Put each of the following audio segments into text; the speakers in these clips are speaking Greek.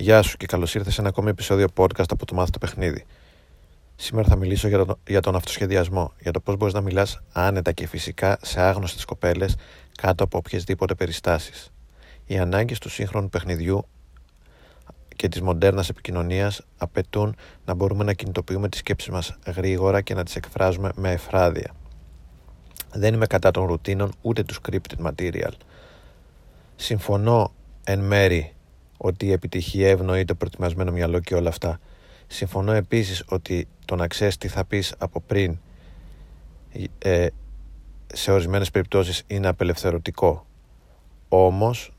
Γεια σου και καλώς ήρθες σε ένα ακόμη επεισόδιο podcast από το Μάθω το Παιχνίδι. Σήμερα θα μιλήσω για τον, για τον αυτοσχεδιασμό, για το πώς μπορείς να μιλάς άνετα και φυσικά σε άγνωστες κοπέλες κάτω από οποιασδήποτε περιστάσεις. Οι ανάγκες του σύγχρονου παιχνιδιού και της μοντέρνας επικοινωνίας απαιτούν να μπορούμε να κινητοποιούμε τις σκέψεις μας γρήγορα και να τις εκφράζουμε με εφράδια. Δεν είμαι κατά των ρουτίνων ούτε του scripted material. Συμφωνώ εν μέρη ότι η επιτυχία ευνοεί το προετοιμασμένο μυαλό και όλα αυτά. Συμφωνώ επίσης ότι το να ξέρεις τι θα πεις από πριν ε, σε ορισμένες περιπτώσεις είναι απελευθερωτικό. Όμως,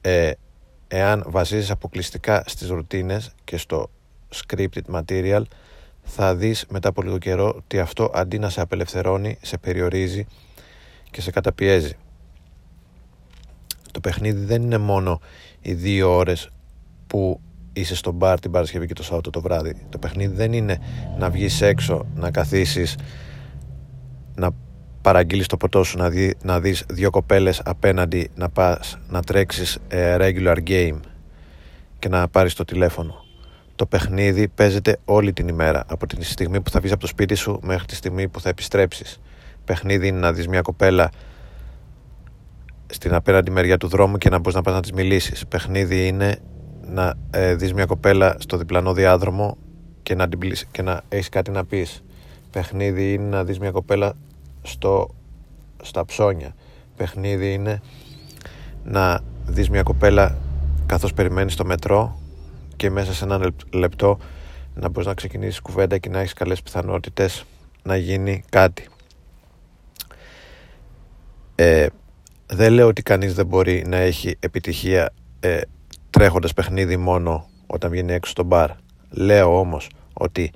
ε, εάν βασίζεις αποκλειστικά στις ρουτίνες και στο scripted material, θα δεις μετά από λίγο καιρό ότι αυτό αντί να σε απελευθερώνει, σε περιορίζει και σε καταπιέζει. Το παιχνίδι δεν είναι μόνο οι δύο ώρες που είσαι στο μπαρ την Παρασκευή και το Σάββατο το βράδυ. Το παιχνίδι δεν είναι να βγεις έξω, να καθίσεις, να παραγγείλεις το ποτό σου, να, δει, να δεις δύο κοπέλες απέναντι, να πας να τρέξεις ε, regular game και να πάρεις το τηλέφωνο. Το παιχνίδι παίζεται όλη την ημέρα, από τη στιγμή που θα βγεις από το σπίτι σου μέχρι τη στιγμή που θα επιστρέψεις. Παιχνίδι είναι να δεις μια κοπέλα στην απέναντι μεριά του δρόμου και να μπορείς να πας να της μιλήσεις. Παιχνίδι είναι να ε, δεις μια κοπέλα στο διπλανό διάδρομο και να, την και να έχεις κάτι να πεις. Παιχνίδι είναι να δεις μια κοπέλα στο, στα ψώνια. Παιχνίδι είναι να δεις μια κοπέλα καθώς περιμένεις το μετρό και μέσα σε ένα λεπτό να μπορείς να ξεκινήσεις κουβέντα και να έχεις καλές πιθανότητες να γίνει κάτι. Ε, δεν λέω ότι κανείς δεν μπορεί να έχει επιτυχία ε, τρέχοντας παιχνίδι μόνο όταν βγαίνει έξω στο μπαρ. Λέω όμως ότι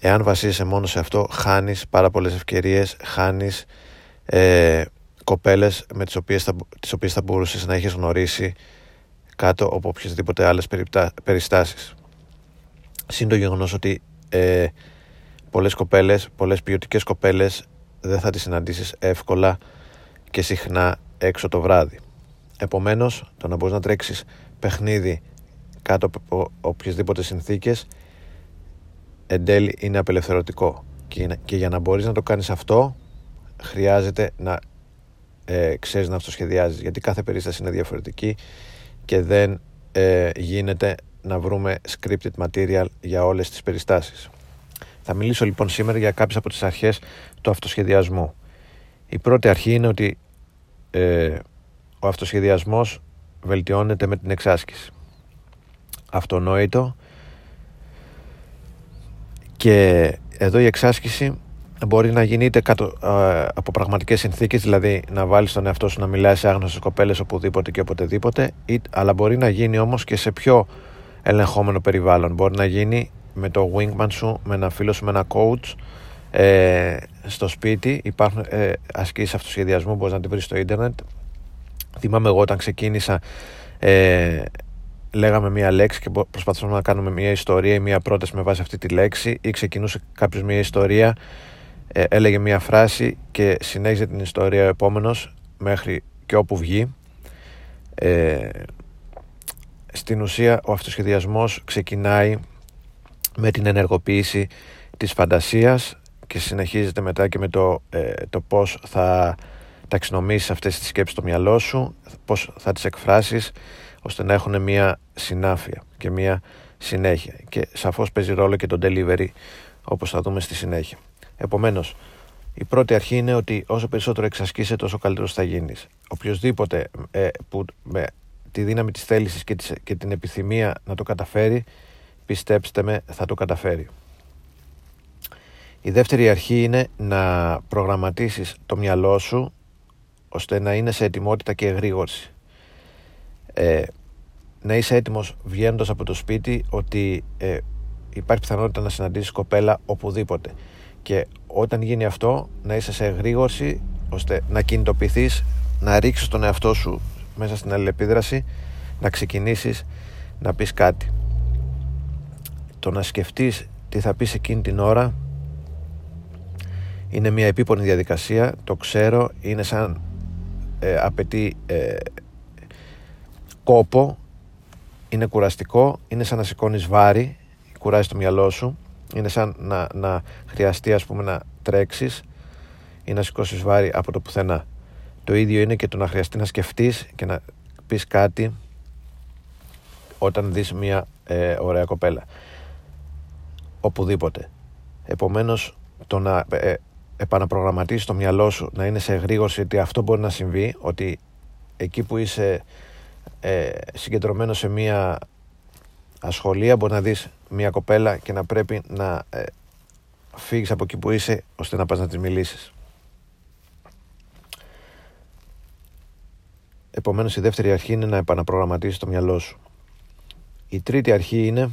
εάν βασίζεσαι μόνο σε αυτό χάνεις πάρα πολλές ευκαιρίες, χάνεις ε, κοπέλες με τις οποίες, θα, τις οποίες θα μπορούσες να έχεις γνωρίσει κάτω από οποιασδήποτε άλλες περιστάσεις. Συν το γεγονός ότι ε, πολλές κοπέλες, πολλές ποιοτικές κοπέλες δεν θα τις συναντήσεις εύκολα και συχνά έξω το βράδυ. Επομένως, το να μπορείς να τρέξεις παιχνίδι κάτω από οποιασδήποτε συνθήκες εν τέλει είναι απελευθερωτικό και για να μπορείς να το κάνεις αυτό χρειάζεται να ε, ξέρεις να αυτοσχεδιάζεις γιατί κάθε περίσταση είναι διαφορετική και δεν ε, γίνεται να βρούμε scripted material για όλες τις περιστάσεις. Θα μιλήσω λοιπόν σήμερα για κάποιες από τις αρχές του αυτοσχεδιασμού. Η πρώτη αρχή είναι ότι ε, ο αυτοσχεδιασμός βελτιώνεται με την εξάσκηση. Αυτονόητο και εδώ η εξάσκηση μπορεί να γίνει είτε κατω, από πραγματικές συνθήκες, δηλαδή να βάλεις τον εαυτό σου να μιλάει σε άγνωστες κοπέλες οπουδήποτε και οποτεδήποτε, ή, αλλά μπορεί να γίνει όμως και σε πιο ελεγχόμενο περιβάλλον. Μπορεί να γίνει με το wingman σου, με ένα φίλο σου, με ένα coach, ε, στο σπίτι υπάρχουν ε, ασκήσεις αυτοσχεδιασμού μπορείς να την βρεις στο ίντερνετ. Θυμάμαι εγώ όταν ξεκίνησα ε, λέγαμε μία λέξη και προσπαθούσαμε να κάνουμε μία ιστορία ή μία πρόταση με βάση αυτή τη λέξη ή ξεκινούσε κάποιος μία ιστορία ε, έλεγε μία φράση και συνέχιζε την ιστορία ο επόμενος μέχρι και όπου βγει. Ε, στην ουσία ο αυτοσχεδιασμός ξεκινάει με την ενεργοποίηση της φαντασίας και συνεχίζεται μετά και με το, ε, το πώς θα ταξινομήσεις αυτές τις σκέψεις στο μυαλό σου, πώς θα τις εκφράσεις ώστε να έχουν μια συνάφεια και μια συνέχεια και σαφώς παίζει ρόλο και το delivery όπως θα δούμε στη συνέχεια. Επομένως, η πρώτη αρχή είναι ότι όσο περισσότερο εξασκείσαι τόσο καλύτερος θα γίνεις. Οποιοςδήποτε ε, που με τη δύναμη της θέλησης και, και την επιθυμία να το καταφέρει, πιστέψτε με θα το καταφέρει. Η δεύτερη αρχή είναι να προγραμματίσεις το μυαλό σου ώστε να είναι σε ετοιμότητα και εγρήγορση. Ε, να είσαι έτοιμος βγαίνοντας από το σπίτι ότι ε, υπάρχει πιθανότητα να συναντήσεις κοπέλα οπουδήποτε και όταν γίνει αυτό να είσαι σε εγρήγορση ώστε να κινητοποιηθείς να ρίξεις τον εαυτό σου μέσα στην αλληλεπίδραση να ξεκινήσεις να πεις κάτι το να σκεφτείς τι θα πεις εκείνη την ώρα είναι μια επίπονη διαδικασία το ξέρω είναι σαν ε, απαιτεί ε, κόπο είναι κουραστικό, είναι σαν να σηκώνεις βάρη, κουράζει το μυαλό σου, είναι σαν να, να χρειαστεί ας πούμε να τρέξεις ή να σηκώσεις βάρη από το πουθενά. Το ίδιο είναι και το να χρειαστεί να σκεφτείς και να πεις κάτι όταν δεις μια ε, ωραία κοπέλα. Οπουδήποτε. Επομένως το να ε, επαναπρογραμματίσεις το μυαλό σου να είναι σε εγρήγορση ότι αυτό μπορεί να συμβεί, ότι εκεί που είσαι ε, συγκεντρωμένος σε μια ασχολία μπορεί να δεις μια κοπέλα και να πρέπει να ε, φύγεις από εκεί που είσαι ώστε να πας να της μιλήσεις. Επομένως η δεύτερη αρχή είναι να επαναπρογραμματίσεις το μυαλό σου. Η τρίτη αρχή είναι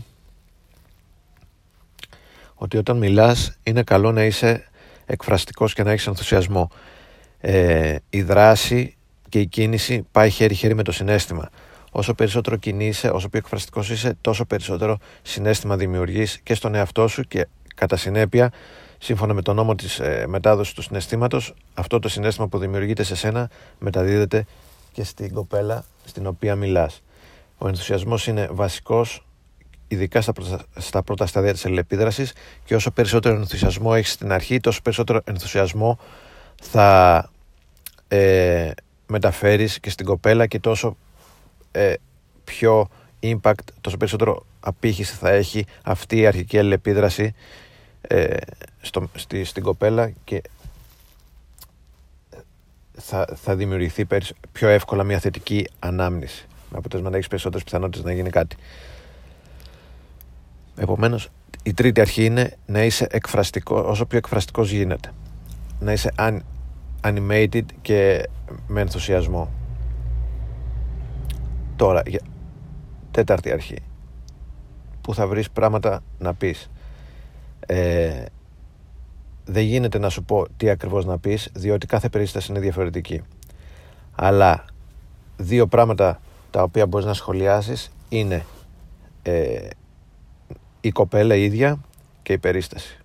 ότι όταν μιλάς είναι καλό να είσαι εκφραστικός και να έχεις ενθουσιασμό. Ε, η δράση και η κίνηση πάει χέρι-χέρι με το συνέστημα. Όσο περισσότερο κινείσαι, όσο πιο εκφραστικός είσαι, τόσο περισσότερο συνέστημα δημιουργείς και στον εαυτό σου και κατά συνέπεια, σύμφωνα με τον νόμο της ε, μετάδοσης του συναισθήματος, αυτό το συνέστημα που δημιουργείται σε σένα μεταδίδεται και στην κοπέλα στην οποία μιλάς. Ο ενθουσιασμός είναι βασικός, ειδικά στα πρώτα, στα πρώτα στάδια της αλληλεπίδρασης, και όσο περισσότερο ενθουσιασμό έχεις στην αρχή, τόσο περισσότερο ενθουσιασμό θα ε, μεταφέρεις και στην κοπέλα και τόσο ε, πιο impact, τόσο περισσότερο απήχηση θα έχει αυτή η αρχική αλληλεπίδραση ε, στο, στη, στην κοπέλα και θα, θα δημιουργηθεί πιο εύκολα μια θετική ανάμνηση. Με αποτέλεσμα να έχεις περισσότερες πιθανότητες να γίνει κάτι. Επομένως, η τρίτη αρχή είναι να είσαι εκφραστικό, όσο πιο εκφραστικός γίνεται. Να είσαι animated και με ενθουσιασμό. Τώρα, για... τέταρτη αρχή. Που θα βρεις πράγματα να πεις. Ε, δεν γίνεται να σου πω τι ακριβώς να πεις, διότι κάθε περίσταση είναι διαφορετική. Αλλά δύο πράγματα τα οποία μπορείς να σχολιάσεις είναι ε, η κοπέλα ίδια και η περίσταση.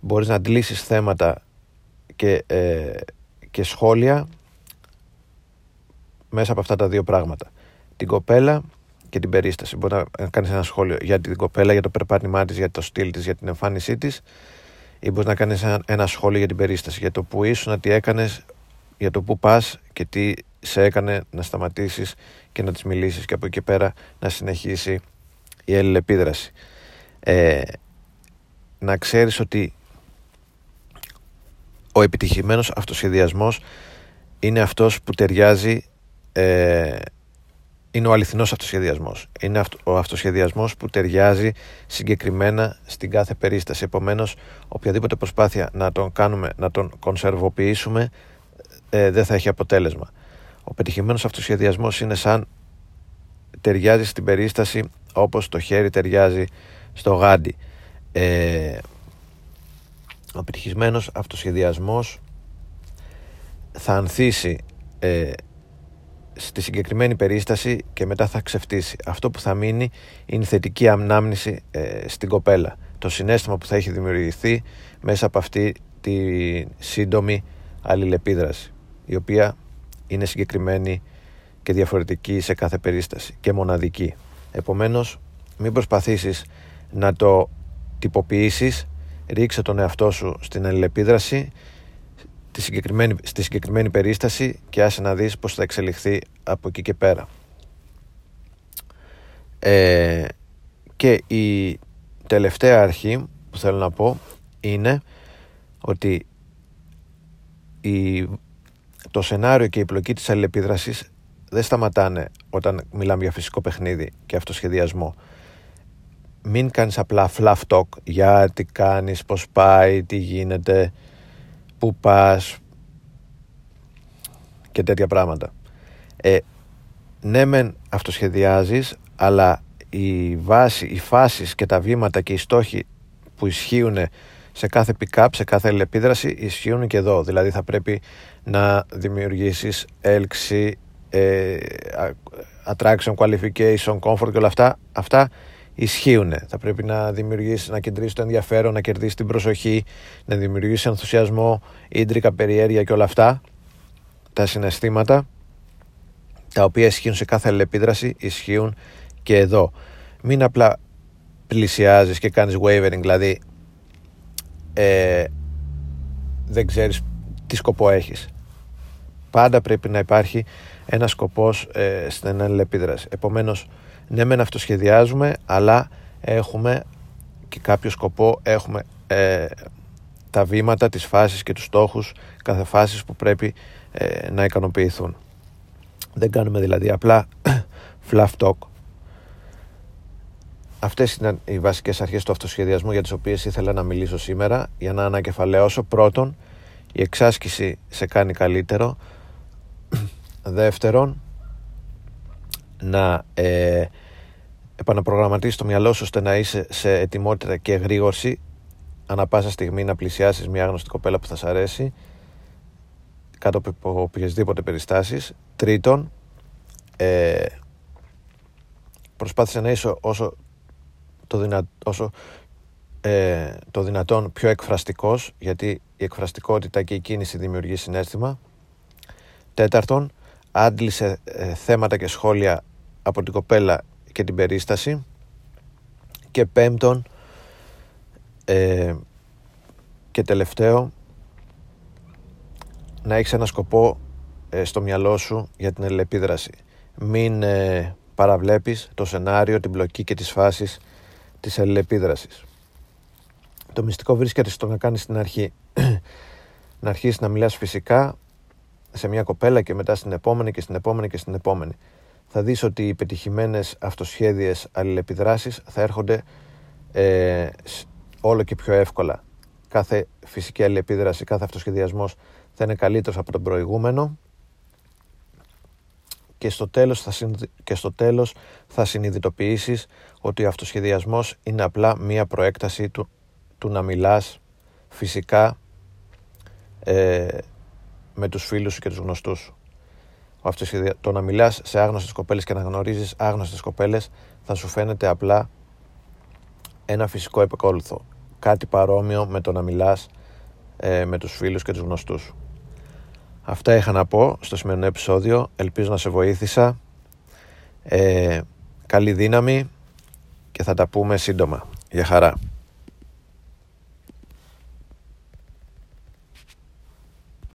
Μπορείς να αντλήσεις θέματα και, ε, και σχόλια μέσα από αυτά τα δύο πράγματα. Την κοπέλα και την περίσταση. Μπορεί να κάνεις ένα σχόλιο για την κοπέλα, για το περπάτημά της, για το στυλ της, για την εμφάνισή της, ή μπορείς να κάνεις ένα, ένα σχόλιο για την περίσταση, για το που ήσουν, τι έκανες, για το που πας και τι σε έκανε να σταματήσεις και να της μιλήσεις και από εκεί πέρα να συνεχίσει η αλληλεπίδραση. Ε, να ξέρεις ότι ο επιτυχημένος αυτοσχεδιασμός είναι αυτός που ταιριάζει ε, είναι ο αληθινός αυτοσχεδιασμός. Είναι ο αυτοσχεδιασμός που ταιριάζει συγκεκριμένα στην κάθε περίσταση. Επομένως, οποιαδήποτε προσπάθεια να τον κάνουμε, να τον κονσερβοποιήσουμε, ε, δεν θα έχει αποτέλεσμα. Ο πετυχημένος αυτοσχεδιασμός είναι σαν ταιριάζει στην περίσταση όπως το χέρι ταιριάζει στο γάντι. Ε, ο πετυχημένος αυτοσχεδιασμός θα ανθίσει ε, στη συγκεκριμένη περίσταση και μετά θα ξεφτύσει. Αυτό που θα μείνει είναι η θετική ανάμνηση ε, στην κοπέλα. Το συνέστημα που θα έχει δημιουργηθεί μέσα από αυτή τη σύντομη αλληλεπίδραση η οποία είναι συγκεκριμένη και διαφορετική σε κάθε περίσταση και μοναδική. Επομένως μην προσπαθήσεις να το τυποποιήσεις ρίξε τον εαυτό σου στην αλληλεπίδραση τη συγκεκριμένη, στη συγκεκριμένη περίσταση και άσε να δεις πώς θα εξελιχθεί από εκεί και πέρα. Ε, και η τελευταία αρχή που θέλω να πω είναι ότι η, το σενάριο και η πλοκή της αλληλεπίδρασης δεν σταματάνε όταν μιλάμε για φυσικό παιχνίδι και αυτοσχεδιασμό. Μην κάνεις απλά fluff talk για τι κάνεις, πώς πάει, τι γίνεται που πας και τέτοια πράγματα. Ε, ναι μεν αυτοσχεδιάζεις αλλά η βάση, οι φάσεις και τα βήματα και οι στόχοι που ισχύουν σε κάθε pick-up, σε κάθε επίδραση ισχύουν και εδώ. Δηλαδή θα πρέπει να δημιουργήσεις έλξη, ε, attraction, qualification, comfort και όλα αυτά. Αυτά ισχύουν. Θα πρέπει να δημιουργήσεις, να κεντρήσεις το ενδιαφέρον, να κερδίσεις την προσοχή, να δημιουργήσεις ενθουσιασμό, ίντρικα, περιέργεια και όλα αυτά. Τα συναισθήματα τα οποία ισχύουν σε κάθε αλληλεπίδραση ισχύουν και εδώ μην απλά πλησιάζεις και κάνεις wavering δηλαδή ε, δεν ξέρεις τι σκοπό έχεις πάντα πρέπει να υπάρχει ένα σκοπός ε, στην αλληλεπίδραση επομένως ναι μεν αυτοσχεδιάζουμε αλλά έχουμε και κάποιο σκοπό έχουμε ε, τα βήματα, τις φάσεις και τους στόχους κάθε φάσης που πρέπει ε, να ικανοποιηθούν. Δεν κάνουμε δηλαδή απλά fluff talk. Αυτές είναι οι βασικές αρχές του αυτοσχεδιασμού για τις οποίες ήθελα να μιλήσω σήμερα για να ανακεφαλαιώσω πρώτον η εξάσκηση σε κάνει καλύτερο δεύτερον να ε, επαναπρογραμματίσεις το μυαλό σου ώστε να είσαι σε ετοιμότητα και γρήγορση ανά πάσα στιγμή να πλησιάσεις μια άγνωστη κοπέλα που θα σ' αρέσει κάτω από οποιασδήποτε περιστάσεις. Τρίτον, ε, προσπάθησε να είσαι όσο το, δυνα, όσο, ε, το δυνατόν πιο εκφραστικός γιατί η εκφραστικότητα και η κίνηση δημιουργεί συνέστημα. Τέταρτον, άντλησε ε, θέματα και σχόλια από την κοπέλα και την περίσταση. Και πέμπτον, ε, και τελευταίο, να έχεις ένα σκοπό ε, στο μυαλό σου για την ελεπίδραση. Μην ε, παραβλέπεις το σενάριο, την μπλοκή και τις φάσεις της αλληλεπίδρασης. Το μυστικό βρίσκεται στο να κάνεις την αρχή. να αρχίσεις να μιλάς φυσικά σε μια κοπέλα και μετά στην επόμενη και στην επόμενη και στην επόμενη. Θα δεις ότι οι πετυχημένες αυτοσχέδιες αλληλεπιδράσεις θα έρχονται ε, όλο και πιο εύκολα. Κάθε φυσική αλληλεπίδραση, κάθε αυτοσχεδιασμός θα είναι καλύτερος από τον προηγούμενο και στο τέλος θα, και στο τέλος θα συνειδητοποιήσεις ότι ο αυτοσχεδιασμός είναι απλά μία προέκταση του, του να μιλάς φυσικά ε, με τους φίλους σου και τους γνωστούς σου. Ο το να μιλάς σε άγνωστες κοπέλες και να γνωρίζεις άγνωστες κοπέλες θα σου φαίνεται απλά ένα φυσικό επικόλουθο. Κάτι παρόμοιο με το να μιλάς ε, με τους φίλους και τους γνωστούς σου. Αυτά είχα να πω στο σημερινό επεισόδιο. Ελπίζω να σε βοήθησα. Ε, καλή δύναμη και θα τα πούμε σύντομα. Για χαρά.